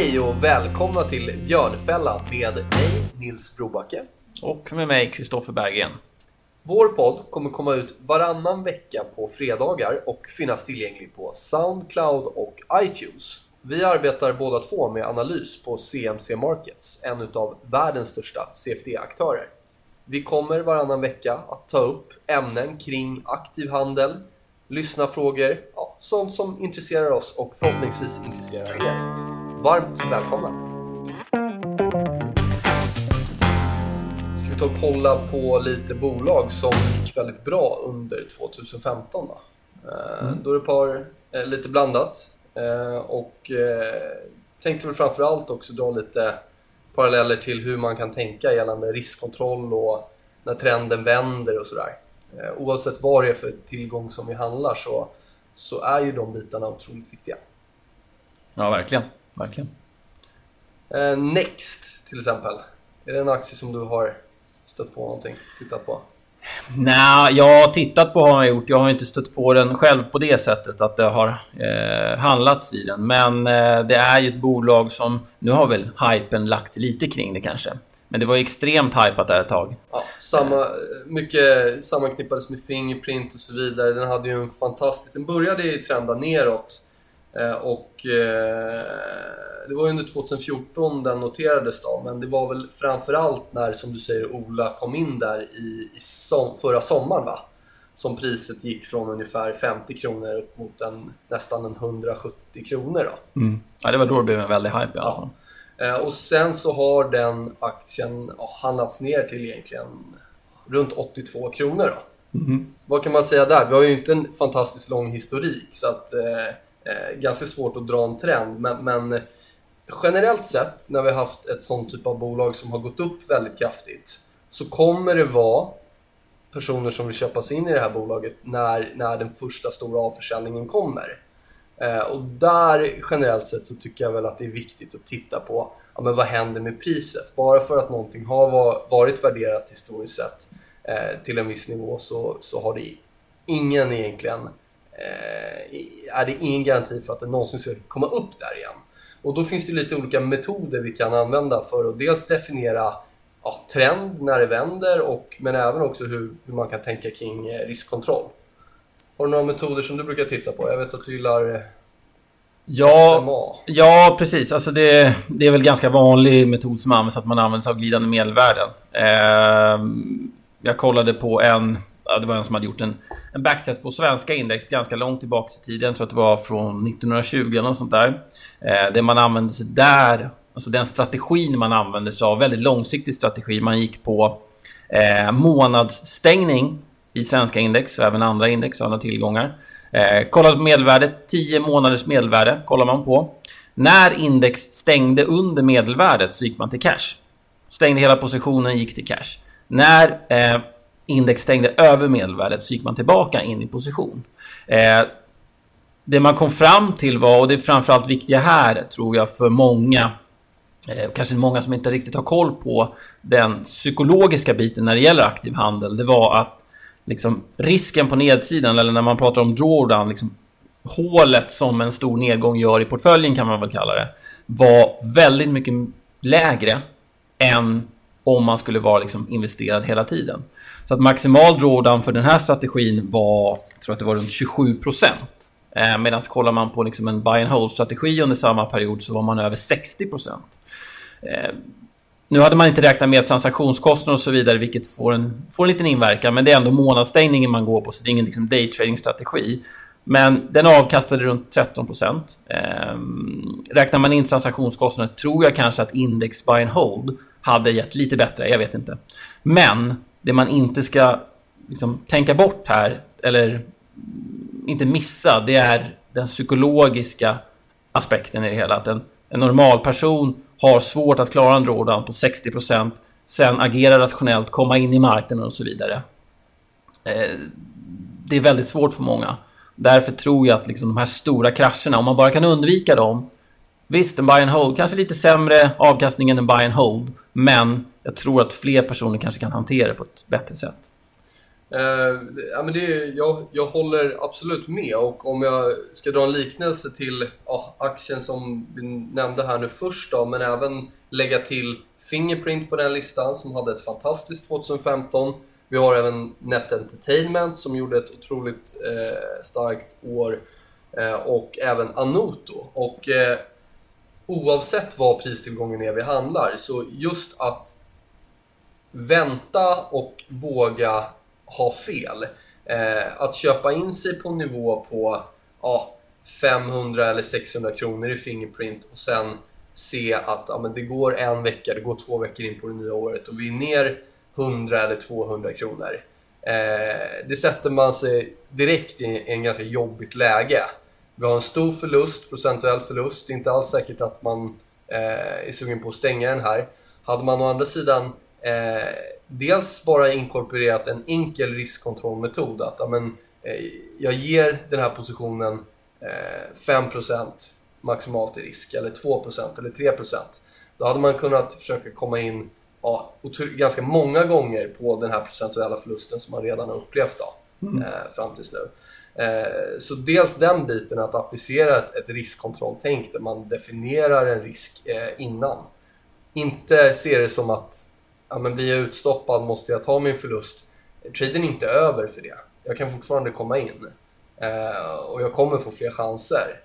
Hej och välkomna till Björnfällan med mig Nils Brobacke. Och med mig Kristoffer Berggren. Vår podd kommer komma ut varannan vecka på fredagar och finnas tillgänglig på Soundcloud och iTunes. Vi arbetar båda två med analys på CMC Markets, en av världens största CFD-aktörer. Vi kommer varannan vecka att ta upp ämnen kring aktiv handel, lyssna frågor, ja, sånt som intresserar oss och förhoppningsvis intresserar er. Varmt välkomna! Ska vi ta och kolla på lite bolag som gick väldigt bra under 2015 då? Eh, mm. Då är det ett par, eh, lite blandat. Eh, och tänkte väl framförallt också dra lite paralleller till hur man kan tänka gällande riskkontroll och när trenden vänder och sådär. Oavsett vad det är för tillgång som vi handlar så, så är ju de bitarna otroligt viktiga. Ja, verkligen verkligen. Eh, Next till exempel. Är det en aktie som du har stött på någonting? Tittat på? Nej, jag har tittat på har jag gjort. Jag har inte stött på den själv på det sättet att det har eh, handlats i den. Men eh, det är ju ett bolag som... Nu har väl hypen lagt lite kring det kanske. Men det var ju extremt hypat där ett tag. Ja, samma, mycket sammanknippades med Fingerprint och så vidare. Den hade ju en fantastisk... Den började ju trenda neråt och eh, det var under 2014 den noterades då, men det var väl framförallt när, som du säger, Ola kom in där i, i som, förra sommaren va? Som priset gick från ungefär 50 kronor upp mot en, nästan en 170 kronor då. Mm. Ja, det var då det blev en väldig hype i alla fall. Ja. Eh, och sen så har den aktien ja, handlats ner till egentligen runt 82 kronor då. Mm. Vad kan man säga där? Vi har ju inte en fantastiskt lång historik så att eh, eh, Eh, ganska svårt att dra en trend. Men, men, generellt sett, när vi har haft ett sånt typ av bolag som har gått upp väldigt kraftigt, så kommer det vara personer som vill köpa sig in i det här bolaget när, när den första stora avförsäljningen kommer. Eh, och där generellt sett så tycker jag väl att det är viktigt att titta på ja, men vad händer med priset. Bara för att någonting har varit värderat historiskt sett eh, till en viss nivå så, så har det ingen egentligen Eh, är det ingen garanti för att det någonsin ska komma upp där igen. Och då finns det lite olika metoder vi kan använda för att dels definiera ja, trend när det vänder, och, men även också hur, hur man kan tänka kring eh, riskkontroll. Har du några metoder som du brukar titta på? Jag vet att du gillar eh, Ja, SMA. ja precis. Alltså det, det är väl ganska vanlig metod som används, att man använder sig av glidande medelvärden. Eh, jag kollade på en det var en som hade gjort en, en backtest på svenska index ganska långt tillbaka i tiden. Så tror att det var från 1920 eller något sånt där. Eh, det man använde sig där, alltså den strategin man använde sig av, väldigt långsiktig strategi. Man gick på eh, månadsstängning i svenska index och även andra index och andra tillgångar. Eh, kollade på medelvärdet, 10 månaders medelvärde kollar man på. När index stängde under medelvärdet så gick man till cash. Stängde hela positionen, gick till cash. När eh, index stängde över medelvärdet så gick man tillbaka in i position. Eh, det man kom fram till var, och det är framförallt viktiga här tror jag för många, eh, kanske många som inte riktigt har koll på den psykologiska biten när det gäller aktiv handel, det var att liksom, risken på nedsidan, eller när man pratar om drawdown, liksom, hålet som en stor nedgång gör i portföljen kan man väl kalla det, var väldigt mycket lägre än om man skulle vara liksom investerad hela tiden. Så att maximal drawdown för den här strategin var, jag tror att det var runt 27 procent. Eh, Medan kollar man på liksom en buy and hold-strategi under samma period så var man över 60 procent. Eh, nu hade man inte räknat med transaktionskostnader och så vidare, vilket får en, får en liten inverkan. Men det är ändå månadsstängningen man går på, så det är ingen liksom daytrading-strategi. Men den avkastade runt 13 procent. Eh, räknar man in transaktionskostnader tror jag kanske att index buy and hold hade gett lite bättre, jag vet inte. Men det man inte ska liksom, tänka bort här, eller inte missa, det är den psykologiska aspekten i det hela. Att en, en normal person har svårt att klara en drawdown på 60% sen agera rationellt, komma in i marknaden och så vidare. Eh, det är väldigt svårt för många. Därför tror jag att liksom de här stora krascherna, om man bara kan undvika dem, Visst, en buy and hold, kanske lite sämre avkastning än en buy and hold, men jag tror att fler personer kanske kan hantera det på ett bättre sätt. Uh, ja, men det, jag, jag håller absolut med och om jag ska dra en liknelse till ja, aktien som vi nämnde här nu först då, men även lägga till Fingerprint på den listan som hade ett fantastiskt 2015. Vi har även Net Entertainment som gjorde ett otroligt eh, starkt år eh, och även Anoto. Och eh, oavsett vad pristillgången är vi handlar, så just att vänta och våga ha fel. Eh, att köpa in sig på nivå på ja, 500 eller 600 kronor i Fingerprint och sen se att ja, men det går en vecka, det går två veckor in på det nya året och vi är ner 100 eller 200 kronor. Eh, det sätter man sig direkt i en ganska jobbigt läge. Vi har en stor förlust, procentuell förlust. Det är inte alls säkert att man eh, är sugen på att stänga den här. Hade man å andra sidan eh, dels bara inkorporerat en enkel riskkontrollmetod. Att amen, eh, jag ger den här positionen eh, 5% maximalt i risk, eller 2% eller 3%. Då hade man kunnat försöka komma in ja, ganska många gånger på den här procentuella förlusten som man redan har upplevt då, mm. eh, fram tills nu. Eh, så dels den biten, att applicera ett, ett riskkontrolltänk där man definierar en risk eh, innan. Inte se det som att ja, men blir jag utstoppad måste jag ta min förlust. Traden är inte över för det. Jag kan fortfarande komma in eh, och jag kommer få fler chanser.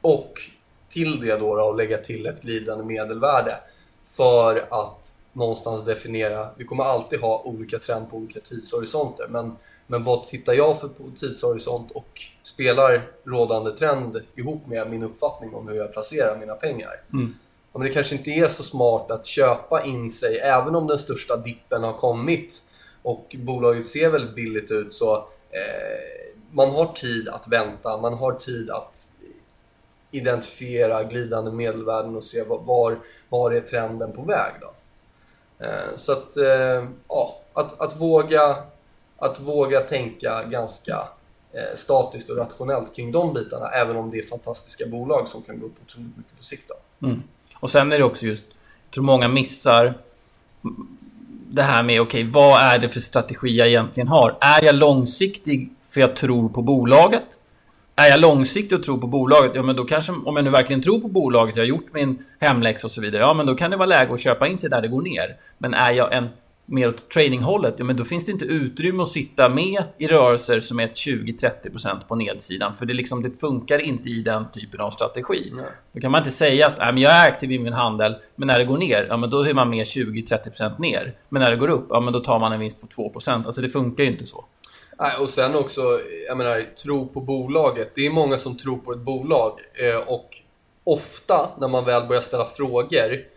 Och till det då, då lägga till ett glidande medelvärde för att någonstans definiera, vi kommer alltid ha olika trend på olika tidshorisonter, men, men vad tittar jag för på tidshorisont och spelar rådande trend ihop med min uppfattning om hur jag placerar mina pengar? Mm. Ja, men det kanske inte är så smart att köpa in sig, även om den största dippen har kommit och bolaget ser väldigt billigt ut, så eh, man har tid att vänta, man har tid att identifiera glidande medelvärden och se var, var är trenden på väg. Då. Eh, så att, eh, ja, att, att, våga, att våga tänka ganska eh, statiskt och rationellt kring de bitarna, även om det är fantastiska bolag som kan gå upp otroligt mycket på sikt. Mm. Och sen är det också just, jag tror många missar det här med, okej, okay, vad är det för strategi jag egentligen har? Är jag långsiktig för jag tror på bolaget? är jag långsiktig och tror på bolaget, ja men då kanske, om jag nu verkligen tror på bolaget, jag har gjort min hemläxa och så vidare, ja men då kan det vara läge att köpa in sig där det går ner. Men är jag en mer åt tradinghållet, ja men då finns det inte utrymme att sitta med i rörelser som är 20-30% på nedsidan. För det, liksom, det funkar inte i den typen av strategi. Nej. Då kan man inte säga att äh, men jag är aktiv i min handel, men när det går ner, ja men då är man med 20-30% ner. Men när det går upp, ja men då tar man en vinst på 2%. Alltså det funkar ju inte så. Nej, och sen också, jag menar, tro på bolaget. Det är många som tror på ett bolag eh, och ofta när man väl börjar ställa frågor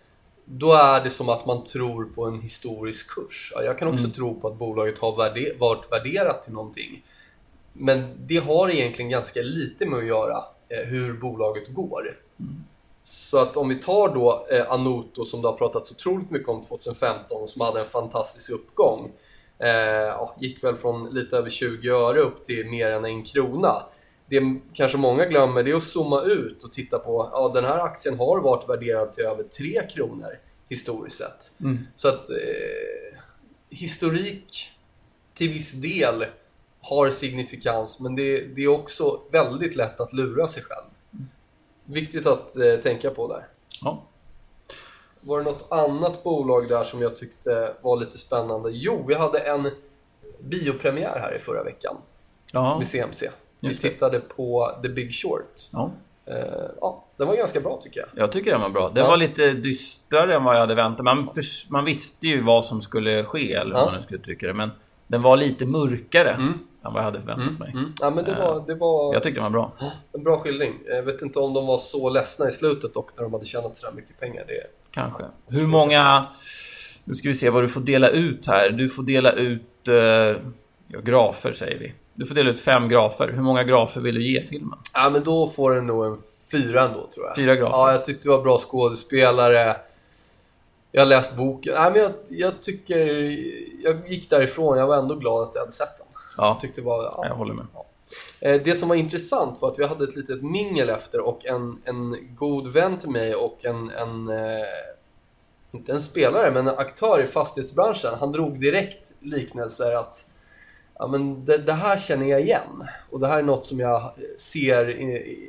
då är det som att man tror på en historisk kurs. Jag kan också mm. tro på att bolaget har värde varit värderat till någonting. Men det har egentligen ganska lite med att göra eh, hur bolaget går. Mm. Så att om vi tar då eh, Anoto som det har pratats otroligt mycket om 2015 och som hade en fantastisk uppgång. Eh, gick väl från lite över 20 öre upp till mer än en krona. Det kanske många glömmer det är att zooma ut och titta på, ja den här aktien har varit värderad till över 3 kronor historiskt sett. Mm. Så att eh, historik till viss del har signifikans men det, det, är också väldigt lätt att lura sig själv. Viktigt att eh, tänka på där. Ja. Var det något annat bolag där som jag tyckte var lite spännande? Jo, vi hade en biopremiär här i förra veckan ja. med CMC. Vi tittade på The Big Short. Ja. Uh, ja, den var ganska bra tycker jag. Jag tycker den var bra. Den ja. var lite dystrare än vad jag hade väntat man, för, man visste ju vad som skulle ske, eller ja. vad man skulle tycka det. Men den var lite mörkare mm. än vad jag hade förväntat mm. mig. Mm. Ja, men det var, det var... Jag tyckte den var bra. En bra skildring. Jag vet inte om de var så ledsna i slutet dock, när de hade tjänat så mycket pengar. Det Kanske. Hur många... Nu ska vi se vad du får dela ut här. Du får dela ut... Uh, ja, grafer säger vi. Du får dela ut fem grafer. Hur många grafer vill du ge filmen? Ja, men då får den nog en fyra ändå, tror jag. Fyra grafer? Ja, jag tyckte det var bra skådespelare. Jag har läst boken. Nej, men jag, jag, tycker... Jag gick därifrån, jag var ändå glad att jag hade sett den. Ja, jag tyckte det var, ja, jag håller med. Ja. Eh, det som var intressant var att vi hade ett litet mingel efter och en, en god vän till mig och en, en eh, inte en spelare, men en aktör i fastighetsbranschen. Han drog direkt liknelser att ja, men det, det, här känner jag igen. Och det här är något som jag ser,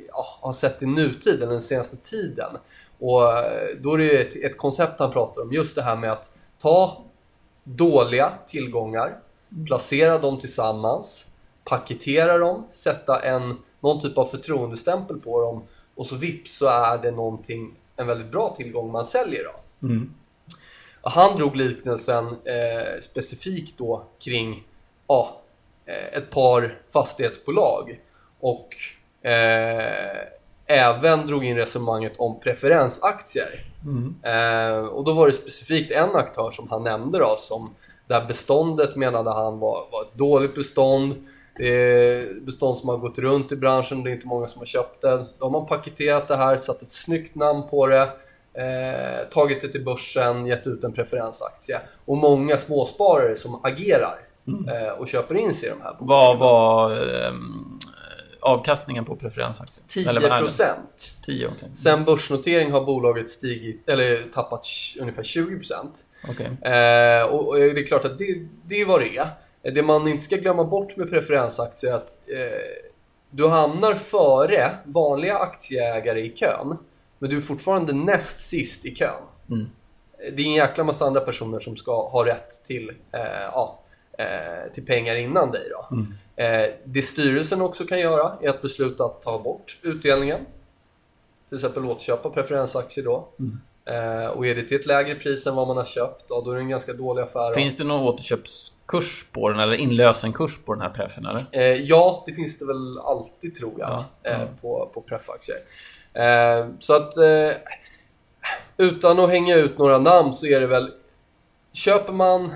ja, har sett i nutid, eller den senaste tiden. Och eh, då är det ett, ett koncept han pratar om, just det här med att ta dåliga tillgångar, placera dem tillsammans, paketera dem, sätta en, någon typ av förtroendestämpel på dem och så vips så är det någonting, en väldigt bra tillgång man säljer. Då. Mm. Han drog liknelsen eh, specifikt då kring ja, ett par fastighetsbolag och eh, även drog in resonemanget om preferensaktier. Mm. Eh, och då var det specifikt en aktör som han nämnde då, som där beståndet menade han var, var ett dåligt bestånd. Det är bestånd som har gått runt i branschen, det är inte många som har köpt det. Då har man paketerat det här, satt ett snyggt namn på det, eh, tagit det till börsen, gett ut en preferensaktie. Och många småsparare som agerar mm. eh, och köper in sig i de här bolagen. Vad var eh, avkastningen på preferensaktier? 10 procent. 10, okay. Sen börsnotering har bolaget stigit, eller tappat ungefär 20 procent. Okay. Eh, och, och, det är klart att det, det är vad det är. Det man inte ska glömma bort med preferensaktier är att eh, du hamnar före vanliga aktieägare i kön, men du är fortfarande näst sist i kön. Mm. Det är en jäkla massa andra personer som ska ha rätt till, eh, ja, eh, till pengar innan dig. Då. Mm. Eh, det styrelsen också kan göra är att besluta att ta bort utdelningen. Till exempel återköpa preferensaktier då. Mm. Eh, och är det till ett lägre pris än vad man har köpt, då, då är det en ganska dålig affär. Finns det någon återköpskurs på den eller inlösenkurs på den här preffen? Eller? Eh, ja, det finns det väl alltid tror jag ja, ja. Eh, på, på preffaktier. Eh, så att eh, utan att hänga ut några namn så är det väl Köper man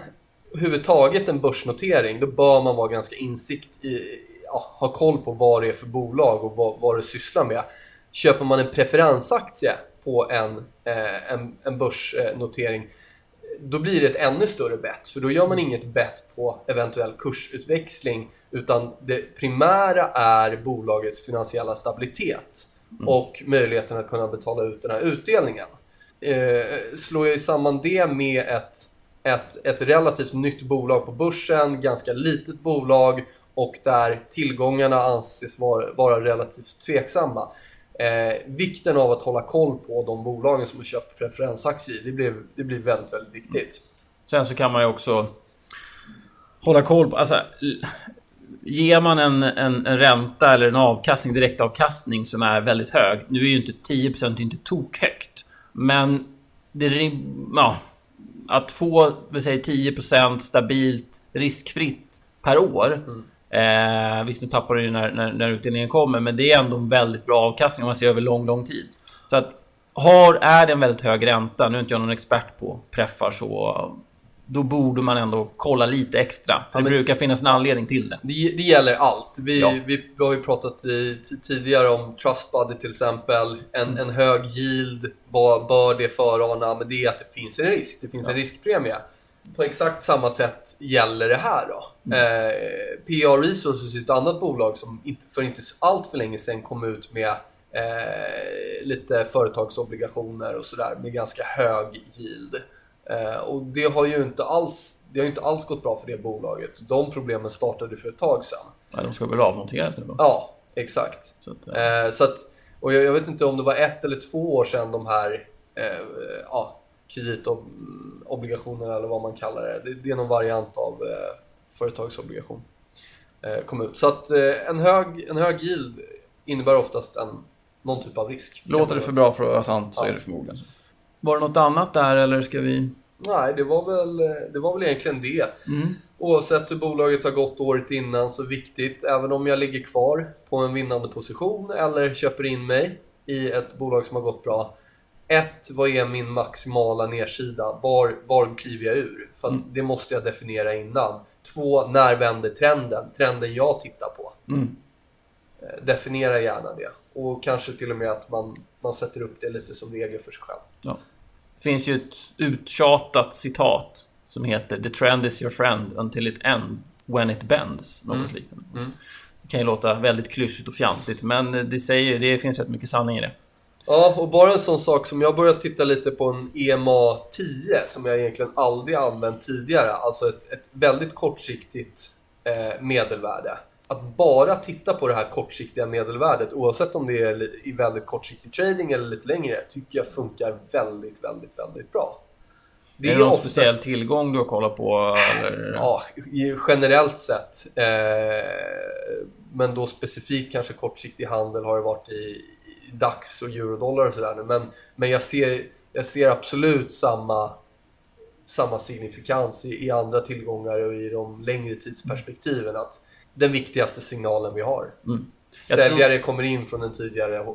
överhuvudtaget en börsnotering då bör man vara ganska insikt i, ja, ha koll på vad det är för bolag och vad, vad det sysslar med. Köper man en preferensaktie på en, eh, en, en börsnotering då blir det ett ännu större bett för då gör man inget bett på eventuell kursutväxling utan det primära är bolagets finansiella stabilitet mm. och möjligheten att kunna betala ut den här utdelningen. Eh, slår jag samman det med ett, ett, ett relativt nytt bolag på börsen, ganska litet bolag och där tillgångarna anses vara, vara relativt tveksamma Eh, vikten av att hålla koll på de bolagen som har köpt preferensaktier, det blir, det blir väldigt, väldigt viktigt. Sen så kan man ju också hålla koll på... Alltså, ger man en, en, en ränta eller en avkastning, direktavkastning som är väldigt hög. Nu är ju inte 10% inte tokhögt. Men det, ja, att få vill säga, 10% stabilt riskfritt per år. Mm Eh, visst, nu tappar du när, när, när utdelningen kommer, men det är ändå en väldigt bra avkastning om man ser över lång, lång tid. Så att har, är det en väldigt hög ränta, nu är inte jag någon expert på preffar så då borde man ändå kolla lite extra. För det brukar finnas en anledning till det. Det, det gäller allt. Vi, ja. vi har ju pratat i, tidigare om Trustbuddy till exempel. En, mm. en hög yield, vad bör det förana? Men det är att det finns en risk. Det finns ja. en riskpremie på exakt samma sätt gäller det här då. Mm. Eh, PR Resources är ett annat bolag som inte, för inte allt för länge sedan kom ut med eh, lite företagsobligationer och sådär med ganska hög yield. Eh, och det har ju inte alls det har inte alls gått bra för det bolaget. De problemen startade för ett tag sedan. Ja, de ska väl avmonteras nu då? Ja, exakt. Så att, eh, så att, och jag, jag, vet inte om det var ett eller två år sedan de här eh, ja, kreditobligationer eller vad man kallar det. Det är någon variant av eh, företagsobligation. Eh, kom ut. Så att eh, en, hög, en hög yield innebär oftast en, någon typ av risk. Låter det för bra för att vara sant så ja. är det förmodligen så. Var det något annat där eller ska vi... Nej, det var väl, det var väl egentligen det. Mm. Oavsett hur bolaget har gått året innan så viktigt, även om jag ligger kvar på en vinnande position eller köper in mig i ett bolag som har gått bra ett, vad är min maximala nedsida? Var, var kliver jag ur? För mm. det måste jag definiera innan. Två, när vänder trenden? Trenden jag tittar på. Mm. Eh, definiera gärna det. Och kanske till och med att man, man sätter upp det lite som regel för sig själv. Ja. Finns ju ett uttjatat citat som heter “The trend is your friend until it ends when it bends”. Något mm. liknande. Mm. Det kan ju låta väldigt klyschigt och fjantigt, men det, säger, det finns rätt mycket sanning i det. Ja, och bara en sån sak som jag börjat titta lite på en EMA 10 som jag egentligen aldrig använt tidigare. Alltså ett, ett väldigt kortsiktigt eh, medelvärde. Att bara titta på det här kortsiktiga medelvärdet, oavsett om det är i väldigt kortsiktig trading eller lite längre, tycker jag funkar väldigt, väldigt, väldigt bra. Det är, är det någon ofta... speciell tillgång du har kollat på? Eller? Ja, generellt sett. Eh, men då specifikt kanske kortsiktig handel har det varit i, DAX och eurodollar och sådär. Men, men jag, ser, jag ser absolut samma, samma signifikans i, i andra tillgångar och i de längre tidsperspektiven. Att den viktigaste signalen vi har. Mm. Säljare tror... kommer in från en tidigare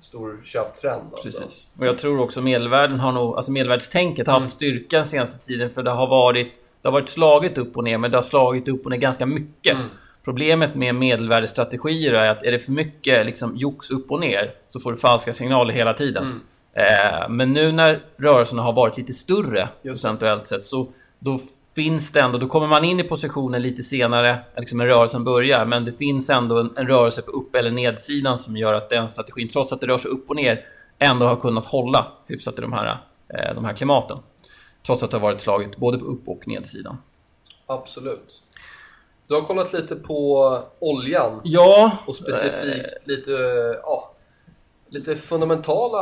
stor köptrend. Alltså. Precis. Och jag tror också medelvärden har nog, alltså medelvärdestänket har haft mm. styrka den senaste tiden för det har varit det har varit slaget upp och ner, men det har slagit upp och ner ganska mycket. Mm. Problemet med medelvärdestrategier är att är det för mycket liksom, jox upp och ner så får du falska signaler hela tiden. Mm. Eh, men nu när rörelserna har varit lite större procentuellt sett så då finns det ändå, då kommer man in i positionen lite senare, liksom när rörelsen börjar, men det finns ändå en, en rörelse på upp eller nedsidan som gör att den strategin, trots att det rör sig upp och ner, ändå har kunnat hålla hyfsat i de här, eh, de här klimaten. Trots att det har varit slaget både på upp och nedsidan. Absolut. Du har kollat lite på oljan. Ja. Och specifikt lite, ja, lite fundamentala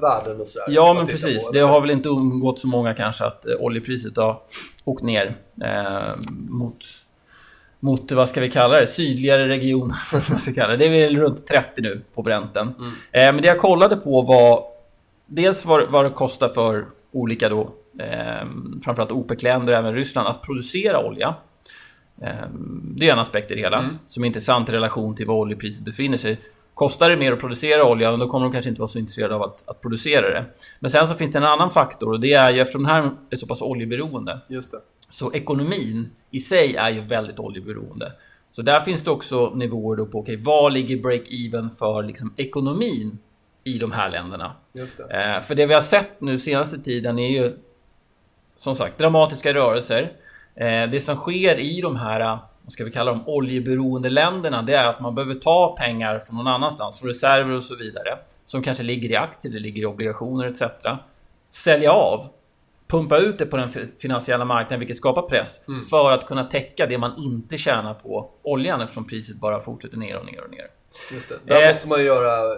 värden och sådär. Ja, men precis. På, det har väl inte undgått så många kanske att eh, oljepriset har åkt ner eh, mot mot, vad ska vi kalla det, sydligare regioner. vad ska kalla det. det är väl runt 30 nu på Brenten. Mm. Eh, men det jag kollade på var dels vad, vad det kostar för olika då, eh, framförallt OPEC-länder och även Ryssland att producera olja. Ehm, det är en aspekt i det hela mm. som är intressant i relation till var oljepriset befinner sig. Kostar det mer att producera olja, då kommer de kanske inte vara så intresserade av att, att producera det. Men sen så finns det en annan faktor och det är ju eftersom den här är så pass oljeberoende. Just det. Så ekonomin i sig är ju väldigt oljeberoende. Så där finns det också nivåer då på okej, okay, var ligger break-even för liksom ekonomin i de här länderna? Just det. Eh, för det vi har sett nu senaste tiden är ju som sagt dramatiska rörelser. Eh, det som sker i de här, vad ska vi kalla dem, oljeberoende länderna, det är att man behöver ta pengar från någon annanstans, från reserver och så vidare, som kanske ligger i aktier, det ligger i obligationer etc. Sälja av, pumpa ut det på den finansiella marknaden, vilket skapar press, mm. för att kunna täcka det man inte tjänar på oljan, eftersom priset bara fortsätter ner och ner och ner. Just det. Där eh, måste man ju göra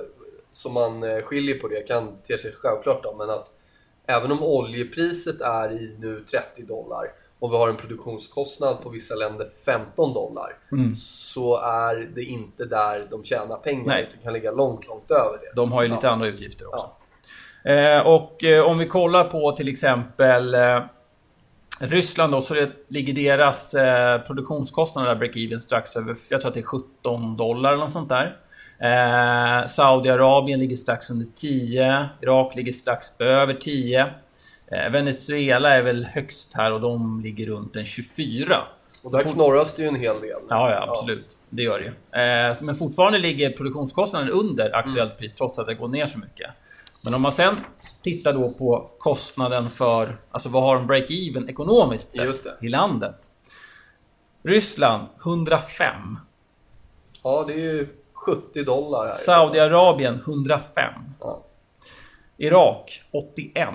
som man skiljer på det, kan te sig självklart då, men att även om oljepriset är i nu 30 dollar och vi har en produktionskostnad på vissa länder för 15 dollar mm. så är det inte där de tjänar pengar Nej. utan kan ligga långt, långt över det. De har ju lite ja. andra utgifter också. Ja. Eh, och eh, om vi kollar på till exempel eh, Ryssland då, så det ligger deras eh, produktionskostnader break-even strax över, jag tror att det är 17 dollar eller något sånt där. Eh, Saudiarabien ligger strax under 10, Irak ligger strax över 10. Eh, Venezuela är väl högst här och de ligger runt en 24. Och där knorras det ju en hel del. Ja, ja absolut. Ja. Det gör det ju. Eh, men fortfarande ligger produktionskostnaden under aktuellt mm. pris trots att det går ner så mycket. Men om man sen tittar då på kostnaden för, alltså vad har de break-even ekonomiskt sett i landet? Ryssland 105. Ja, det är ju 70 dollar. Här Saudiarabien 105. Ja. Irak 81.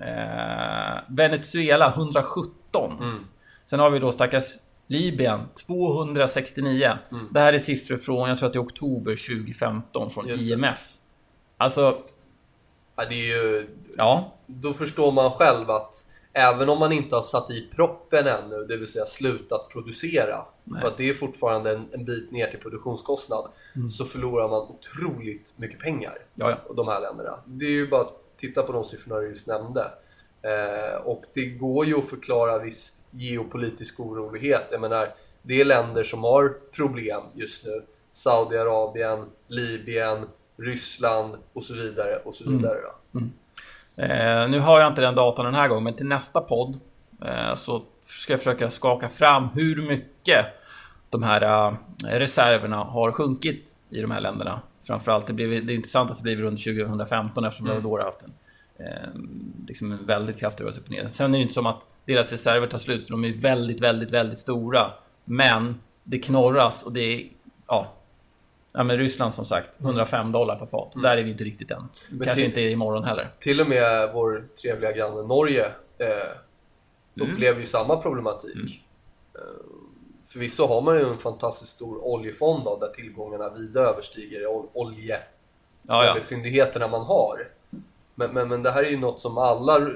Eh, Venezuela 117. Mm. Sen har vi då stackars Libyen 269. Mm. Det här är siffror från, jag tror att det är oktober 2015 från IMF. Alltså... Ja, det är ju... Ja. Då förstår man själv att även om man inte har satt i proppen ännu, det vill säga slutat producera, Nej. för att det är fortfarande en, en bit ner till produktionskostnad, mm. så förlorar man otroligt mycket pengar. Ja, De här länderna. Det är ju bara titta på de siffrorna du just nämnde. Eh, och det går ju att förklara viss geopolitisk orolighet. Jag menar, det är länder som har problem just nu. Saudiarabien, Libyen, Ryssland och så vidare. och så mm. vidare. Mm. Mm. Eh, nu har jag inte den datan den här gången, men till nästa podd eh, så ska jag försöka skaka fram hur mycket de här uh, reserverna har sjunkit i de här länderna. Framförallt, det, blev, det är intressant att det blev runt 2015 eftersom mm. det haft en, eh, liksom en väldigt kraftig rörelse upp ner. Sen är det inte som att deras reserver tar slut, för de är väldigt, väldigt, väldigt stora. Men det knorras och det är... Ja, Ja men Ryssland som sagt, 105 mm. dollar per fat. Mm. Där är vi inte riktigt än. Men Kanske till, inte imorgon heller. Till och med vår trevliga granne Norge eh, mm. upplever ju samma problematik. Mm. Förvisso har man ju en fantastiskt stor oljefond då, där tillgångarna vida överstiger olje, ja, ja. fyndigheterna man har. Men, men, men det här är ju något som alla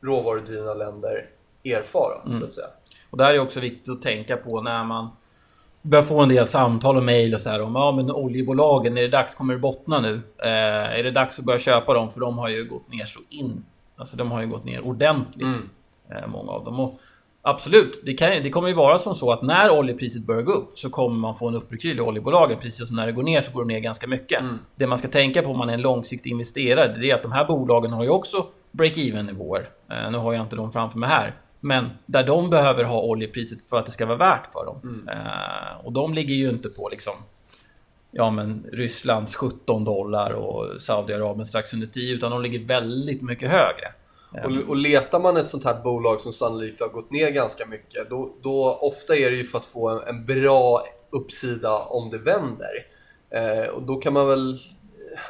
råvarudrivna länder erfar, mm. så att säga. Och det här är också viktigt att tänka på när man börjar få en del samtal och mejl och så här om ja men oljebolagen, är det dags, kommer det bottna nu? Eh, är det dags att börja köpa dem? För de har ju gått ner så in. Alltså de har ju gått ner ordentligt. Mm. Eh, många av dem. Och absolut, det, kan, det kommer ju vara som så att när oljepriset börjar gå upp så kommer man få en uppryckning i oljebolagen. Precis som när det går ner så går det ner ganska mycket. Mm. Det man ska tänka på om man är en långsiktig investerare, det är att de här bolagen har ju också break-even nivåer. Eh, nu har jag inte dem framför mig här. Men där de behöver ha oljepriset för att det ska vara värt för dem. Mm. Eh, och de ligger ju inte på liksom ja, men Rysslands 17 dollar och Saudiarabien strax under 10 utan de ligger väldigt mycket högre. Och, och letar man ett sånt här bolag som sannolikt har gått ner ganska mycket då, då ofta är det ju för att få en, en bra uppsida om det vänder. Eh, och då kan man väl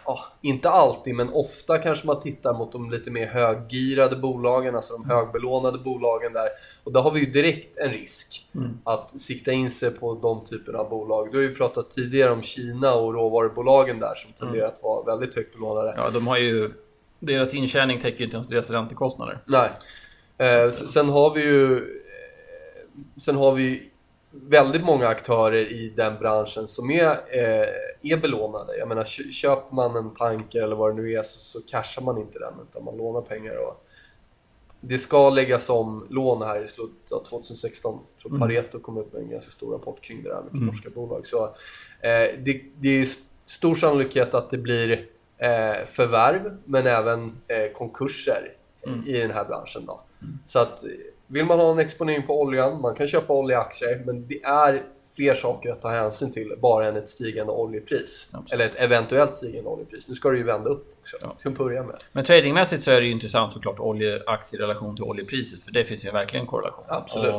ja, inte alltid, men ofta kanske man tittar mot de lite mer höggirade bolagen, alltså de högbelånade bolagen där. Och där har vi ju direkt en risk mm. att sikta in sig på de typerna av bolag. Du har ju pratat tidigare om Kina och råvarubolagen där som tenderar mm. att vara väldigt högt belånade. Ja, de har ju... Deras intjäning täcker inte ens deras räntekostnader. Nej. Eh, sen har vi ju... Sen har vi väldigt många aktörer i den branschen som är, eh, är belånade. Jag menar, köper man en tanker eller vad det nu är så, så cashar man inte den utan man lånar pengar. Och det ska läggas om lån här i slutet av 2016. Jag tror. Pareto kom ut med en ganska stor rapport kring det där med mm. norska bolag. Så, eh, det, det, är stor sannolikhet att det blir eh, förvärv men även eh, konkurser mm. i den här branschen. Då. Mm. Så att vill man ha en exponering på oljan, man kan köpa oljeaktier, men det är fler saker att ta hänsyn till bara än ett stigande oljepris. Absolut. Eller ett eventuellt stigande oljepris. Nu ska det ju vända upp också, ja. till att börja med. Men tradingmässigt så är det ju intressant såklart oljeaktier i relation till oljepriset, för det finns ju verkligen korrelation. Absolut.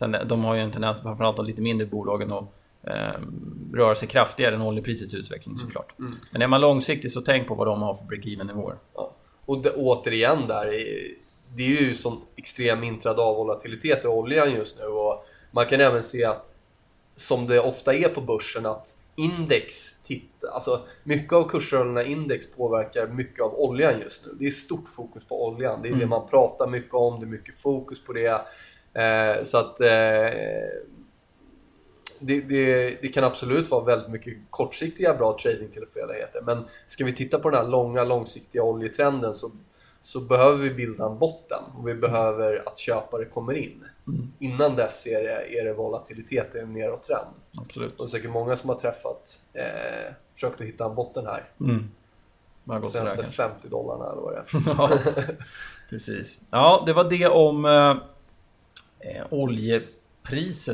Och de har ju en tendens, framförallt de lite mindre bolagen, att eh, röra sig kraftigare än oljeprisets utveckling såklart. Mm. Mm. Men är man långsiktig så tänk på vad de har för break-even nivåer. Ja. Och det, återigen där, det är ju sån extrem intradag volatilitet i oljan just nu och man kan även se att som det ofta är på börsen att index tittar, alltså mycket av kursrörelserna index påverkar mycket av oljan just nu. Det är stort fokus på oljan. Det är mm. det man pratar mycket om, det är mycket fokus på det. Eh, så att eh, det, det, det, kan absolut vara väldigt mycket kortsiktiga bra tradingtillfälligheter. Men ska vi titta på den här långa, långsiktiga oljetrenden så så behöver vi bilda en botten och vi behöver att köpare kommer in. Mm. Innan dess är det, är det volatilitet i en nedåttrend. Absolut. Och säkert många som har träffat eh, försökt att hitta en botten här. Mm. De senaste 50 dollarna eller vad det är. ja, precis. Ja, det var det om eh,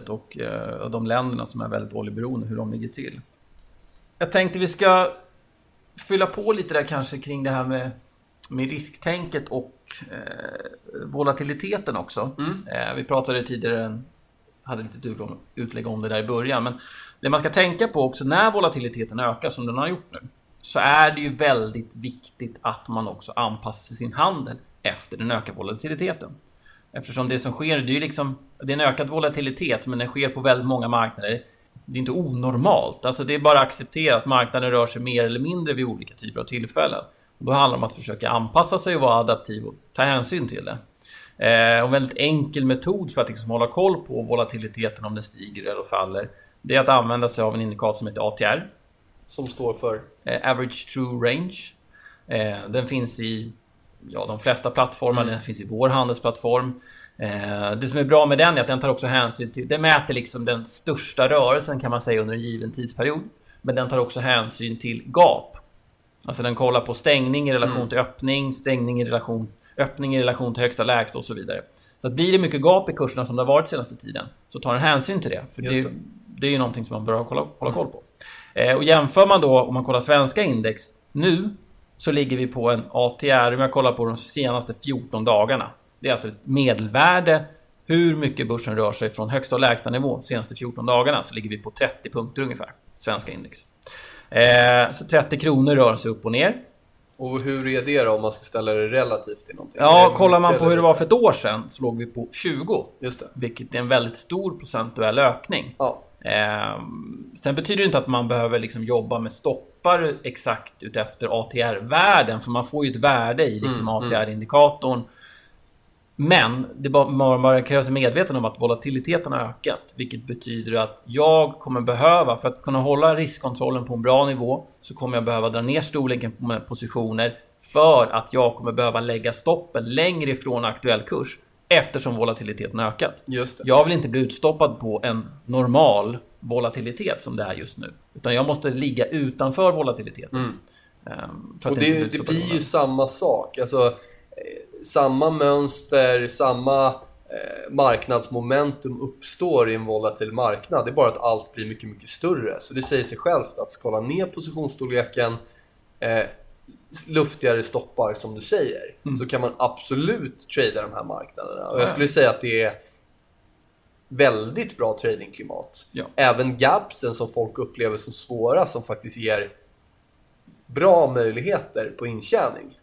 och eh, de länderna som är väldigt oljeberoende, hur de ligger till. Jag tänkte vi ska fylla på lite där kanske kring det här med med risktänket och eh, volatiliteten också. Mm. Eh, vi pratade tidigare, hade lite utlägg om det där i början, men det man ska tänka på också när volatiliteten ökar som den har gjort nu, så är det ju väldigt viktigt att man också anpassar sin handel efter den ökade volatiliteten. Eftersom det som sker, det är ju liksom, det är en ökad volatilitet, men den sker på väldigt många marknader. Det är inte onormalt, alltså det är bara att acceptera att marknaden rör sig mer eller mindre vid olika typer av tillfällen. Då handlar det om att försöka anpassa sig och vara adaptiv och ta hänsyn till det. Eh, och en väldigt enkel metod för att liksom hålla koll på volatiliteten om den stiger eller faller. Det är att använda sig av en indikator som heter ATR. Som står för? Eh, average True Range. Eh, den finns i ja, de flesta plattformar, mm. den finns i vår handelsplattform. Eh, det som är bra med den är att den tar också hänsyn till... Den mäter liksom den största rörelsen kan man säga under en given tidsperiod. Men den tar också hänsyn till gap Alltså den kollar på stängning i relation mm. till öppning, stängning i relation, öppning i relation till högsta lägsta och så vidare. Så att blir det mycket gap i kurserna som det har varit senaste tiden så tar den hänsyn till det. För det, det. det, är ju någonting som man bör hålla, hålla koll på. Eh, och jämför man då om man kollar svenska index nu så ligger vi på en ATR om jag kollar på de senaste 14 dagarna. Det är alltså ett medelvärde hur mycket börsen rör sig från högsta och lägsta nivå senaste 14 dagarna så ligger vi på 30 punkter ungefär, svenska index. Eh, så 30 kronor rör sig upp och ner. Och hur är det då om man ska ställa det relativt till någonting? Ja, kollar man på hur det var för ett år sedan så låg vi på 20. Just det. Vilket är en väldigt stor procentuell ökning. Ja. Eh, sen betyder det inte att man behöver liksom jobba med stoppar exakt utefter ATR-värden, för man får ju ett värde i liksom Mm, ATR-indikatorn. Men det bara, man man kan göra sig medveten om att volatiliteten har ökat, vilket betyder att jag kommer behöva, för att kunna hålla riskkontrollen på en bra nivå, så kommer jag behöva dra ner storleken på mina positioner för att jag kommer behöva lägga stoppen längre ifrån aktuell kurs eftersom volatiliteten har ökat. Jag vill inte bli utstoppad på en normal volatilitet som det är just nu. Utan jag måste ligga utanför volatiliteten. Mm. Ehm, Och det, bli det blir ju samma sak. Alltså, eh, samma mönster, samma eh, marknadsmomentum uppstår i en volatil marknad. Det är bara att allt blir mycket, mycket större. Så det säger sig självt att skala ner positionsstorleken, eh, luftigare stoppar som du säger, Mm. så kan man absolut trada de här marknaderna. Och jag skulle säga att det är väldigt bra tradingklimat. Ja. Även gapsen som folk upplever som svåra, som faktiskt ger bra möjligheter på intjäning.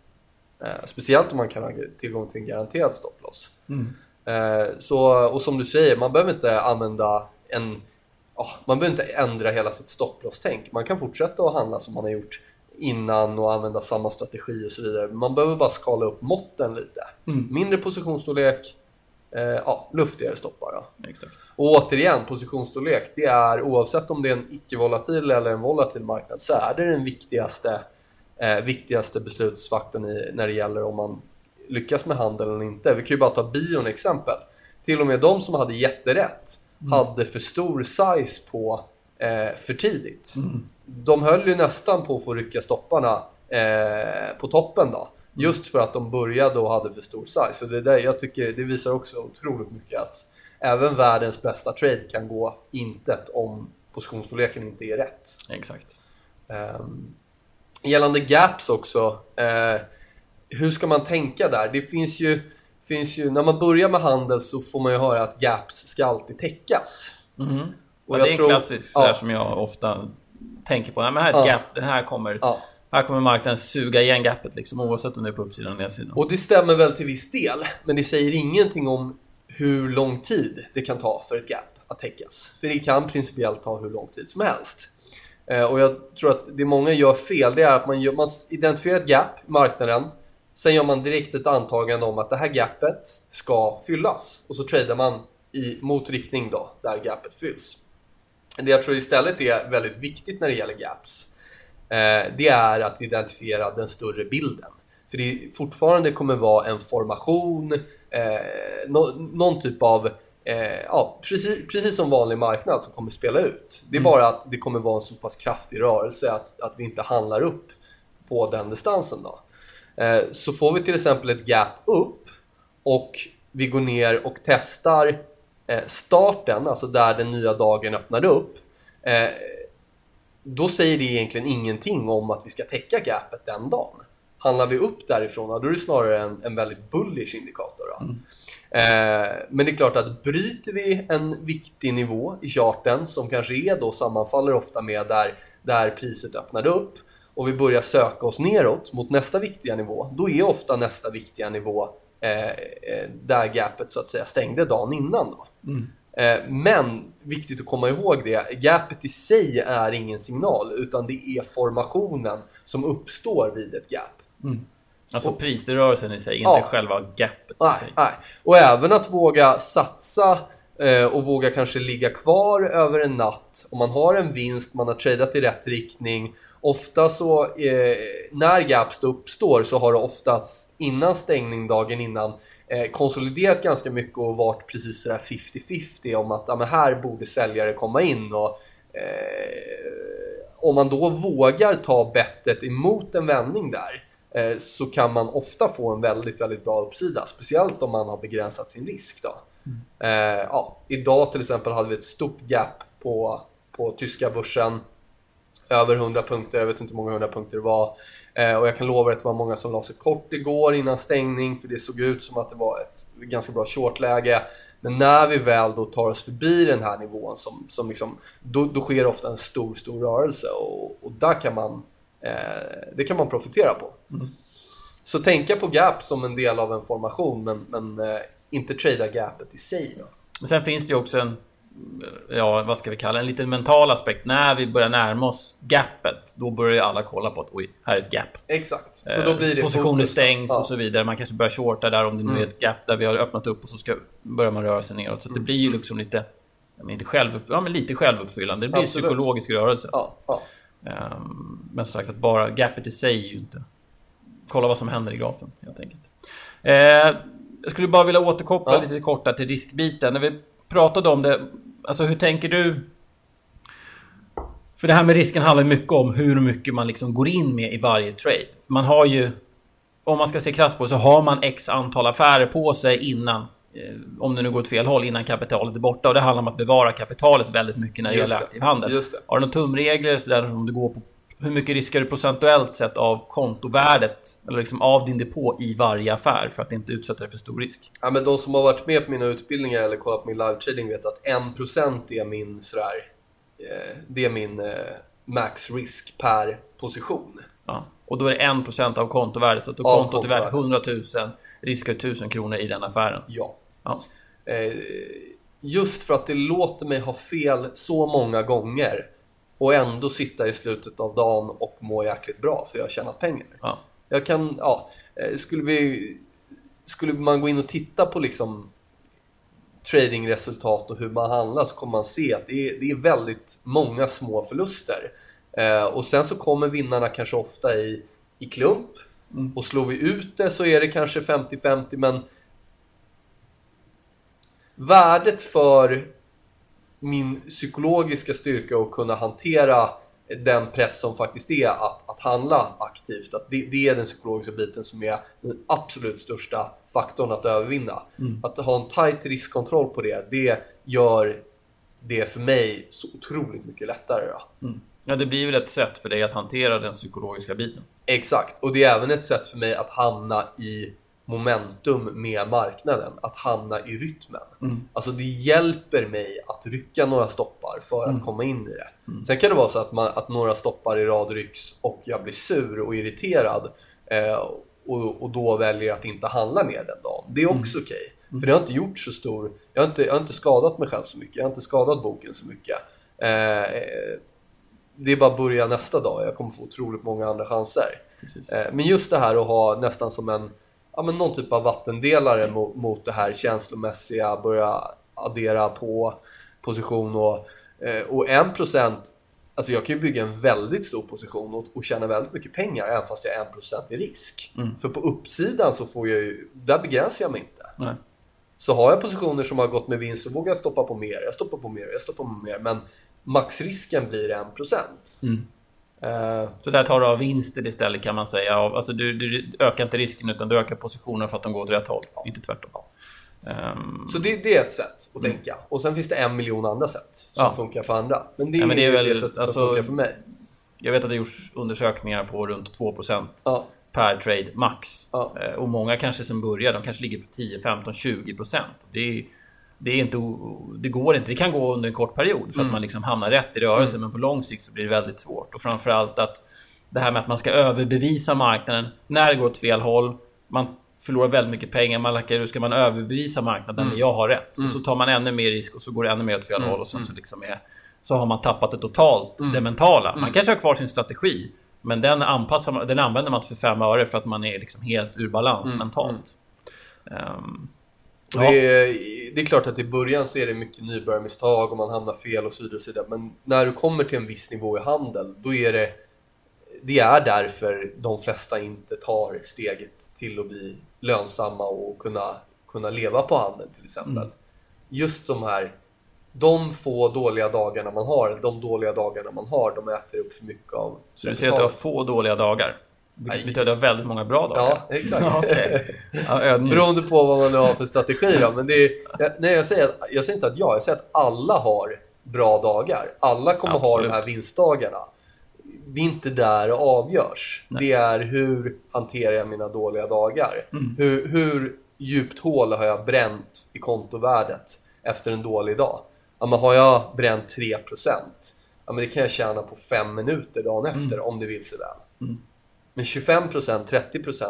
Eh, speciellt om man kan ha tillgång till en garanterad stopploss. Mm. Eh, så, och som du säger, man behöver inte använda en... ja, man behöver inte ändra hela sitt stopploss-tänk. Man kan fortsätta att handla som man har gjort innan och använda samma strategi och så vidare. Man behöver bara skala upp måtten lite. Mm. Mindre positionsstorlek, eh, ja, luftigare stoppar. Då. Exakt. Och återigen, positionsstorlek, det är oavsett om det är en icke-volatil eller en volatil marknad så är det den viktigaste, eh, viktigaste beslutsfaktorn i, när det gäller om man lyckas med handel eller inte. Vi kan ju bara ta bion exempel. Till och med de som hade jätterätt hade för stor size på eh, för tidigt. De höll ju nästan på att få rycka stopparna eh, på toppen då. Just för att de började och hade för stor size. Så det, där, jag tycker, det visar också otroligt mycket att även världens bästa trade kan gå intet om positionsstorleken inte är rätt. Exakt. Um, gällande gaps också, eh, hur ska man tänka där? Det finns ju, finns ju, när man börjar med handel så får man ju höra att gaps ska alltid täckas. Och Ja, det är en tror- klassisk ja. som jag ofta tänker på. Men här är ett Ja. gap. Den här kommer, Ja. här kommer marknaden suga igen gapet liksom, oavsett om det är på uppsidan eller nedsidan. Och det stämmer väl till viss del, men det säger ingenting om hur lång tid det kan ta för ett gap att täckas. För det kan principiellt ta hur lång tid som helst. Eh, och jag tror att det många gör fel, det är att man, gör, man identifierar ett gap i marknaden, sen gör man direkt ett antagande om att det här gapet ska fyllas. Och så tradar man i motriktning då, där gapet fylls. Det jag tror istället är väldigt viktigt när det gäller gaps, eh, det är att identifiera den större bilden. För det fortfarande kommer vara en formation, eh, nå- någon typ av, eh, ja, precis, precis som vanlig marknad som kommer spela ut. Det är bara att det kommer vara en så pass kraftig rörelse att, att vi inte handlar upp på den distansen. Då. Så får vi till exempel ett gap upp och vi går ner och testar Eh, starten, alltså där den nya dagen öppnade upp. Eh, då säger det egentligen ingenting om att vi ska täcka gapet den dagen. Handlar vi upp därifrån, då är det snarare en, en väldigt bullish indikator. Då. Eh, men det är klart att bryter vi en viktig nivå i charten som kanske är då sammanfaller ofta med där, där priset öppnade upp och vi börjar söka oss neråt mot nästa viktiga nivå, då är ofta nästa viktiga nivå eh, eh, där gapet så att säga stängde dagen innan. Då. Eh, Men viktigt att komma ihåg det, gapet i sig är ingen signal utan det är formationen som uppstår vid ett gap. Alltså och- prisrörelsen i sig, inte Ja. själva gapet i Nej, sig. nej. Och även att våga satsa Eh, och våga kanske ligga kvar över en natt. Om man har en vinst, man har tradat i rätt riktning. Ofta så, eh, när gaps uppstår så har det oftast innan stängning, dagen innan, eh, konsoliderat ganska mycket och varit precis sådär 50-50 om att ja, men här borde säljare komma in. och eh, Om man då vågar ta bettet emot en vändning där eh, så kan man ofta få en väldigt, väldigt bra uppsida. Speciellt om man har begränsat sin risk. Då. Eh, ja, idag till exempel hade vi ett stort gap på, på tyska börsen. Över 100 punkter, jag vet inte hur många 100 punkter det var. Eh, och jag kan lova att det var många som la sig kort igår innan stängning för det såg ut som att det var ett ganska bra shortläge. Men när vi väl då tar oss förbi den här nivån som, som liksom, då, då sker ofta en stor, stor rörelse och, och där kan man Eh, det kan man profitera på. Mm. Så tänka på gap som en del av en formation, men, men eh, inte trada gapet i sig. Då. Men sen finns det ju också en ja, vad ska vi kalla det, en liten mental aspekt. När vi börjar närma oss gapet, då börjar ju alla kolla på att oj, här är ett gap. Exakt. Så då blir det Positioner stängs ja. och så vidare. Man kanske börjar shorta där om det nu mm. är ett gap där vi har öppnat upp och så ska, börjar man röra sig neråt. Så mm. det blir ju liksom lite, men inte själv, ja, men lite självuppfyllande. Det blir Absolut. psykologisk rörelse. Ja, ja. Um, men som sagt, att bara gapet i sig är ju inte... Kolla vad som händer i grafen, helt enkelt. Jag skulle bara vilja återkoppla ja. lite kort till riskbiten. När vi pratade om det, alltså hur tänker du? För det här med risken handlar mycket om hur mycket man liksom går in med i varje trade. Man har ju... Om man ska se krasst på så har man x antal affärer på sig innan eh, om det nu går åt fel håll innan kapitalet är borta. Och det handlar om att bevara kapitalet väldigt mycket när det gäller aktiv handel. Har du några tumregler så där som du går på hur mycket riskar du procentuellt sett av kontovärdet eller liksom av din depå i varje affär för att inte utsätta dig för stor risk? Ja, men de som har varit med på mina utbildningar eller kollat på min live trading vet att 1% är min sådär, eh, det är min eh, max risk per position. Ja. Och då är det 1% av kontovärdet, så att då kontot är värt 100 000, riskar 1000 kronor i den affären. Ja. ja. Eh, just för att det låter mig ha fel så många gånger och ändå sitta i slutet av dagen och må jäkligt bra för jag har tjänat pengar. Ja. Jag kan, ja, eh, skulle vi... Skulle man gå in och titta på liksom tradingresultat och hur man handlar så kommer man se att det är, det är väldigt många små förluster. Eh, och sen så kommer vinnarna kanske ofta i, i klump. Mm. Och slår vi ut det så är det kanske 50-50 men värdet för min psykologiska styrka att kunna hantera den press som faktiskt är att, att handla aktivt. Att det, det är den psykologiska biten som är den absolut största faktorn att övervinna. Mm. Att ha en tight riskkontroll på det, det gör det för mig så otroligt mycket lättare. Mm. Ja, det blir väl ett sätt för dig att hantera den psykologiska biten. Exakt, och det är även ett sätt för mig att hamna i momentum med marknaden, att hamna i rytmen. Mm. Alltså det hjälper mig att rycka några stoppar för att mm. komma in i det. Mm. Sen kan det vara så att, man, att några stoppar i rad rycks och jag blir sur och irriterad eh, och, och, då väljer att inte handla mer den dagen. Det är mm. också okej. Okay. Mm. För det har inte gjort så stor... Jag har inte, jag har inte skadat mig själv så mycket. Jag har inte skadat boken så mycket. Eh, det är bara att börja nästa dag. Jag kommer få otroligt många andra chanser. Eh, men just det här att ha nästan som en ja, men någon typ av vattendelare mot, mot det här känslomässiga, börja addera på position och, eh, och 1% Alltså jag kan ju bygga en väldigt stor position och, och tjäna väldigt mycket pengar även fast jag är 1% i risk. Mm. För på uppsidan så får jag ju, där begränsar jag mig inte. Nej. Så har jag positioner som har gått med vinst så vågar jag stoppa på mer, jag stoppar på mer, jag stoppar på mer. Men maxrisken blir 1%. Mm. Uh, så där tar du av vinster istället kan man säga. Alltså du, du ökar inte risken utan du ökar positionen för att de går åt rätt håll, ja. inte tvärtom. Ja. Um, så det, det, är ett sätt att mm. tänka. Och sen finns det en miljon andra sätt som ja. funkar för andra. Men det, ja, men det är väl, det sättet alltså, som funkar för mig. Jag vet att det gjorts undersökningar på runt 2% ja. per trade max. Uh, och många kanske som börjar, de kanske ligger på 10, 15, 20%. Det är det, är inte, det går inte. Det kan gå under en kort period för mm. att man liksom hamnar rätt i rörelsen, mm. men på lång sikt så blir det väldigt svårt. Och framförallt att det här med att man ska överbevisa marknaden när det går åt fel håll. Man förlorar väldigt mycket pengar. Man lackar, hur ska man överbevisa marknaden? Mm. Jag har rätt. Och så mm. tar man ännu mer risk och så går det ännu mer åt fel mm. håll och sen så, mm. liksom är, så har man tappat det totalt, det mentala. Man kanske har kvar sin strategi, men den, anpassar, den använder man inte för fem öre för att man är liksom helt ur balans mentalt. Um, Ja. Det, är, det, är, klart att i början så är det mycket nybörjarmisstag och man hamnar fel och så vidare. Och så vidare. Men när du kommer till en viss nivå i handel, då är det... Det är därför de flesta inte tar steget till att bli lönsamma och kunna, kunna leva på handeln till exempel. Mm. Just de här de få dåliga dagarna man har, de dåliga dagarna man har, de äter upp för mycket av Så du säger att du har få dåliga dagar? Vilket betyder att du har väldigt många bra dagar. Ja, exakt. okay. ja, Beroende på vad man nu har för strategi då. Men det är, jag, nej, jag, säger jag säger inte att jag, jag säger att alla har bra dagar. Alla kommer Absolut. ha de här vinstdagarna. Det är inte där det avgörs. Nej. Det är hur hanterar jag mina dåliga dagar? Mm. Hur, hur djupt hål har jag bränt i kontovärdet efter en dålig dag? Ja, men har jag bränt 3% ja, men det kan jag tjäna på fem minuter dagen mm. efter om det vill sig väl. Mm. Men 25%, 30%,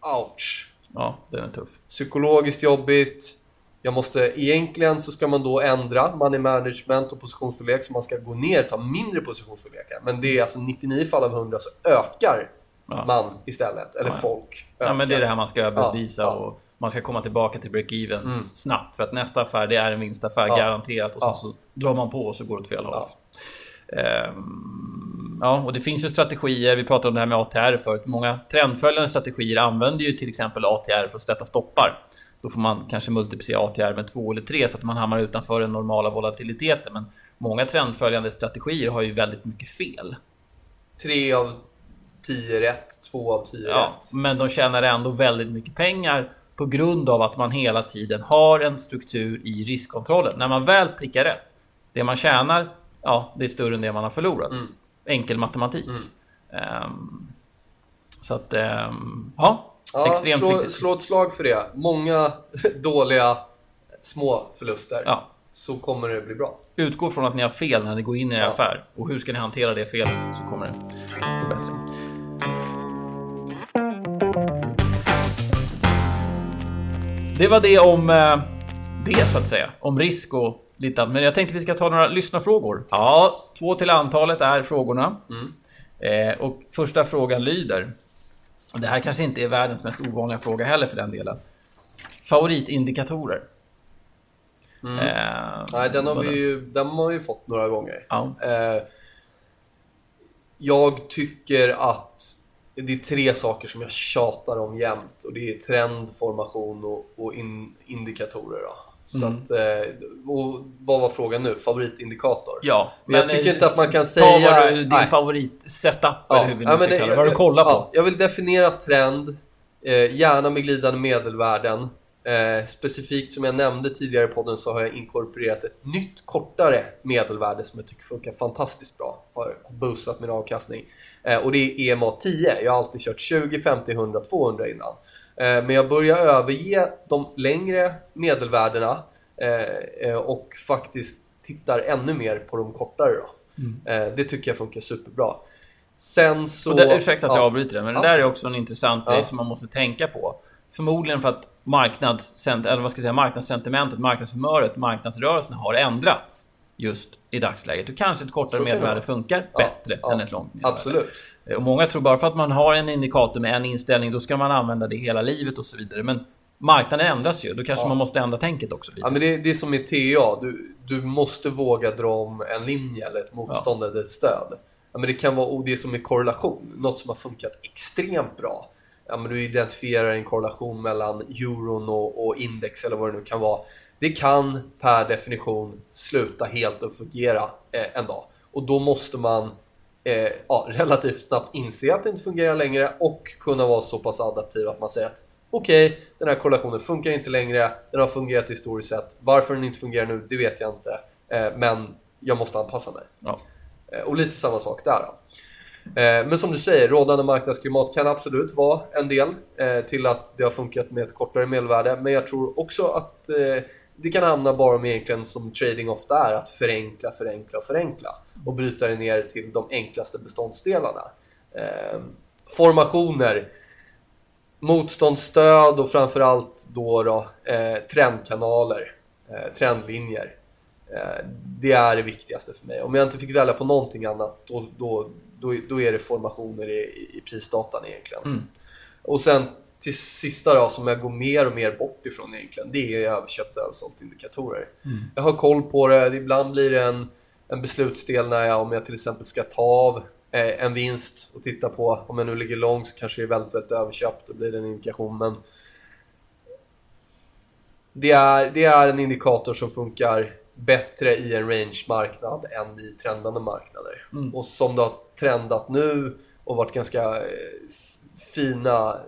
ouch. Ja, den är tuff. Psykologiskt jobbigt. Jag måste, egentligen så ska man då ändra money management och positionsstorlek så man ska gå ner och ta mindre positionsstorlekar. Men det är alltså 99 fall av 100 så ökar ja. man istället, eller ja, folk. Ökar. Ja, men det är det här man ska bevisa och man ska komma tillbaka till break-even mm. snabbt. För att nästa affär, det är en vinstaffär garanterat. Och så, så drar man på och så går det åt fel håll. Um, ja, och det finns ju strategier. Vi pratade om det här med ATR förut. Många trendföljande strategier använder ju till exempel ATR för att sätta stoppar. Då får man kanske multiplicera ATR med två eller tre så att man hamnar utanför den normala volatiliteten. Men många trendföljande strategier har ju väldigt mycket fel. Tre av tio rätt, två av tio ja, rätt. Men de tjänar ändå väldigt mycket pengar på grund av att man hela tiden har en struktur i riskkontrollen. När man väl prickar rätt, det man tjänar, ja, det är större än det man har förlorat. Mm. Enkel matematik. Mm. Um, så att, um, ja, Ja, Extremt slå, viktigt. slå ett slag för det. Många dåliga små förluster. Ja. Så kommer det bli bra. Utgå från att ni har fel när ni går in i er ja. affär. Och hur ska ni hantera det felet så kommer det gå bättre. Det var det om eh, det så att säga. Om risk och lite annat. Men jag tänkte vi ska ta några lyssnarfrågor. Ja, två till antalet är frågorna. Mm. Eh, och första frågan lyder. Det här kanske inte är världens mest ovanliga fråga heller för den delen. Favoritindikatorer? Mm. Eh, Nej, den har, vi ju, den har vi fått några gånger. Ja. Eh, jag tycker att det är tre saker som jag tjatar om jämt och det är trend, formation och, och in, indikatorer. Då. Så mm. att, eh, vad var frågan nu? Favoritindikator? Ja, men, jag tycker inte att man kan säga... Ta vad du, din favoritsetup, ja, eller hur vi nu ska kalla det. Vad du kollar på? Ja, jag vill definiera trend, eh, gärna med glidande medelvärden. Eh, specifikt som jag nämnde tidigare i podden så har jag inkorporerat ett nytt kortare medelvärde som jag tycker funkar fantastiskt bra. Har boostat min avkastning. Eh, och det är EMA 10. Jag har alltid kört 20, 50, 100, 200 innan. Eh, men jag börjar överge de längre medelvärdena eh, eh, och faktiskt tittar ännu mer på de kortare. Då. Mm. Det tycker jag funkar superbra. Sen så... det, ursäkta att jag ja, avbryter det, men det där är också en intressant ja. grej som man måste tänka på. Förmodligen för att eller vad ska jag säga, marknadssentimentet, marknadshumöret, marknadsrörelsen har ändrats just i dagsläget. Och kanske ett kortare medelvärde funkar ja, bättre än ett långt medelvärde. Absolut. Eh, och många tror bara för att man har en indikator med en inställning, då ska man använda det hela livet och så vidare. Men marknaden ändras ju, då kanske ja. man måste ändra tänket också. Lite. Ja, men det, det är som i TA, du, du måste våga dra om en linje eller ett motstånd ja. eller ett stöd. Ja, men det kan vara och det är som i korrelation, något som har funkat extremt bra. Ja, men du identifierar en korrelation mellan euron och, och index eller vad det nu kan vara. Det kan per definition sluta helt att fungera eh, en dag. Och då måste man eh, ja, relativt snabbt inse att det inte fungerar längre och kunna vara så pass adaptiv att man säger att okej, okay, den här korrelationen funkar inte längre, den har fungerat historiskt sett. Varför den inte fungerar nu, det vet jag inte. Eh, men jag måste anpassa mig. Ja. Eh, och lite samma sak där. Då. Eh, men som du säger, rådande marknadsklimat kan absolut vara en del eh, till att det har funkat med ett kortare medelvärde. Men jag tror också att eh, det kan hamna bara med egentligen som trading ofta är, att förenkla, förenkla och förenkla och bryta det ner till de enklaste beståndsdelarna. Eh, formationer, motståndsstöd och framförallt då, då eh, trendkanaler, eh, trendlinjer. Eh, det är det viktigaste för mig. Om jag inte fick välja på någonting annat, då, då, då, då är det formationer i, i prisdatan egentligen. Mm. Och sen till sista då, som jag går mer och mer bort ifrån egentligen, det är överköpta och översålt indikatorer. Mm. Jag har koll på det, ibland blir det en, en beslutsdel när jag, om jag till exempel ska ta av eh, en vinst och titta på, om jag nu ligger långt så kanske det är väldigt, väldigt överköpt, då blir det en indikation. Men det är, det är en indikator som funkar bättre i en range-marknad än i trendande marknader. Mm. Och som det har trendat nu och varit ganska eh, fina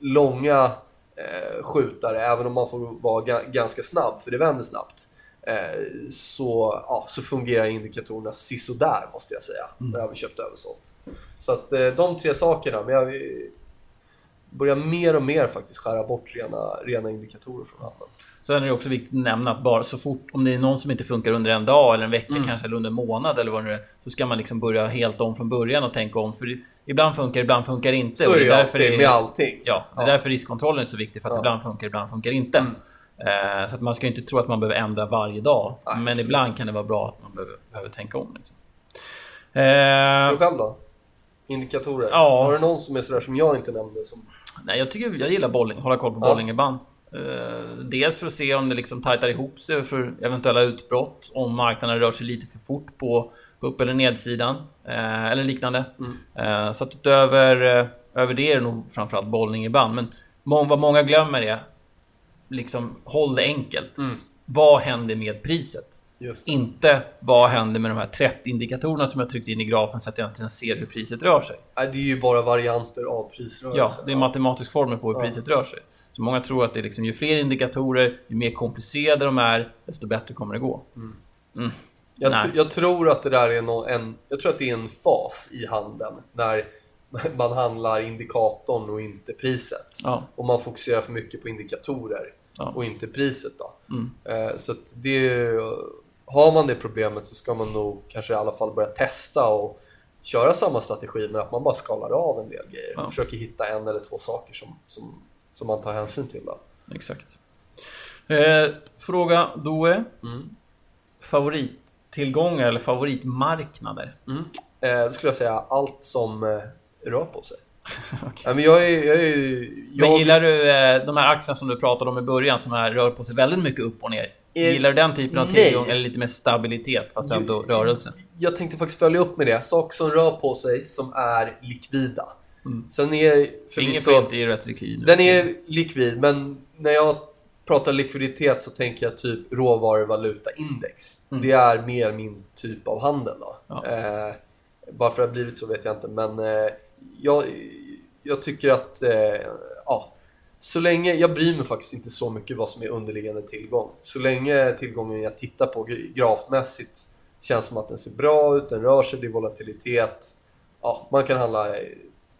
långa eh, skjutare, även om man får vara ganska snabb, för det vänder snabbt, eh, så, ja, så fungerar indikatorerna sisådär måste jag säga. Mm. Överköpt och översålt. Så att eh, de tre sakerna, men jag, börjar mer och mer faktiskt skära bort rena, rena indikatorer från handeln. Sen är det också viktigt att nämna att bara så fort, om det är någon som inte funkar under en dag eller en vecka mm. kanske, eller under en månad eller vad det är, så ska man liksom börja helt om från början och tänka om. För ibland funkar ibland funkar inte. Så är det ju alltid det, med allting. Ja, det är ja. därför riskkontrollen är så viktig, för att ja. ibland funkar ibland funkar inte. Mm. Eh, så att man ska inte tro att man behöver ändra varje dag. Nej, men ibland kan det vara bra att man behöver, behöver tänka om. Liksom. Eh, du själv då? Indikatorer? Ja. Har du någon som är sådär som jag inte nämnde? Som... Nej, jag tycker jag gillar bolling, hålla koll på ja. Bollingeband. Eh, dels för att se om det liksom tajtar ihop sig för eventuella utbrott, om marknaden rör sig lite för fort på, på upp eller nedsidan eh, eller liknande. Mm. Eh, så att utöver över det är det nog framförallt bollning i band. Men vad många glömmer är liksom håll det enkelt. Mm. Vad händer med priset? Inte vad händer med de här 30 indikatorerna som jag tryckte in i grafen så att jag egentligen ser hur priset rör sig. Det är ju bara varianter av prisrörelsen. Ja, det är matematisk formel på hur ja. priset rör sig. Så många tror att det är liksom, ju fler indikatorer, ju mer komplicerade de är, desto bättre kommer det gå. Mm. Mm. Jag, jag, tror att det där är någon, en, jag tror att det är en fas i handeln när man handlar indikatorn och inte priset. Ja. Och man fokuserar för mycket på indikatorer ja. och inte priset. Då. Mm. Eh, så det har man det problemet så ska man nog kanske i alla fall börja testa och köra samma strategi men att man bara skalar av en del grejer ja. och försöker hitta en eller två saker som, som, som man tar hänsyn till. Då. Exakt. Eh, fråga Doe. Mm. Favorittillgångar eller favoritmarknader? Mm. Eh, då skulle jag säga allt som eh, rör på sig. okay. men jag är, jag är, jag... Men gillar du eh, de här aktierna som du pratade om i början som här rör på sig väldigt mycket upp och ner? Eh, gillar du den typen av tillgång eller lite mer stabilitet fast ändå rörelse? Jag tänkte faktiskt följa upp med det. Saker som rör på sig som är likvida. Mm. Sen är Ingen får inte är rätt likvid. Den är likvid, men när jag pratar likviditet så tänker jag typ råvaruvalutaindex. Mm. Det är mer min typ av handel. Då. Ja. Eh, varför det har blivit så vet jag inte, men eh, jag, jag tycker att eh, ja, så länge, jag bryr mig faktiskt inte så mycket vad som är underliggande tillgång. Så länge tillgången jag tittar på grafmässigt känns som att den ser bra ut, den rör sig, det är volatilitet. Ja, man kan handla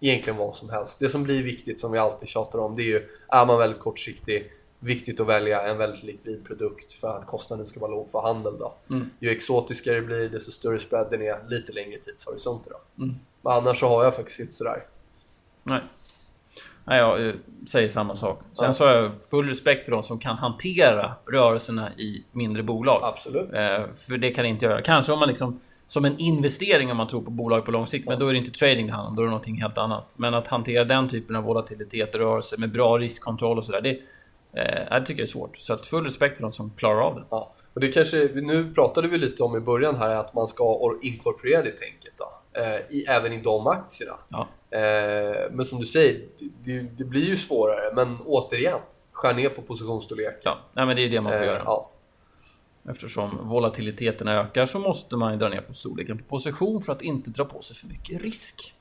egentligen vad som helst. Det som blir viktigt, som vi alltid tjatar om, det är ju, är man väldigt kortsiktig, viktigt att välja en väldigt likvid produkt för att kostnaden ska vara låg för handel. Då. Mm. Ju exotiskare det blir, desto större spreaden är, lite längre tidshorisonter. Då. Mm. Men annars så har jag faktiskt inte sådär. Nej. Nej, jag säger samma sak. Sen ja. så har jag full respekt för de som kan hantera rörelserna i mindre bolag. Absolut. Eh, för det kan inte göra. Kanske om man liksom som en investering om man tror på bolag på lång sikt. Ja. Men då är det inte trading det handlar om, då är det någonting helt annat. Men att hantera den typen av volatilitet och rörelse med bra riskkontroll och sådär. Det, eh, jag tycker det är svårt. Så att full respekt för de som klarar av det. Ja. Och det kanske, nu pratade vi lite om i början här att man ska inkorporera det tänket. Då. Eh, i, även i de aktierna. Ja. Eh, men som du säger, det, det, blir ju svårare. Men återigen, skär ner på positionsstorleken. Ja, Nej, men det är det man får eh, göra. Ja. Eftersom volatiliteten ökar så måste man dra ner på storleken på position för att inte dra på sig för mycket risk.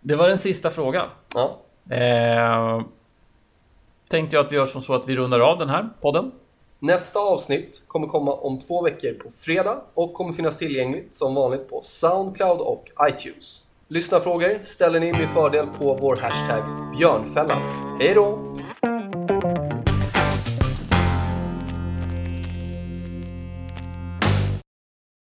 Det var den sista frågan. Ja. Eh, tänkte jag att vi gör som så att vi rundar av den här podden. Nästa avsnitt kommer komma om två veckor på fredag och kommer finnas tillgängligt som vanligt på Soundcloud och iTunes. Lyssnarfrågor ställer ni med fördel på vår hashtag björnfällan. Hej då!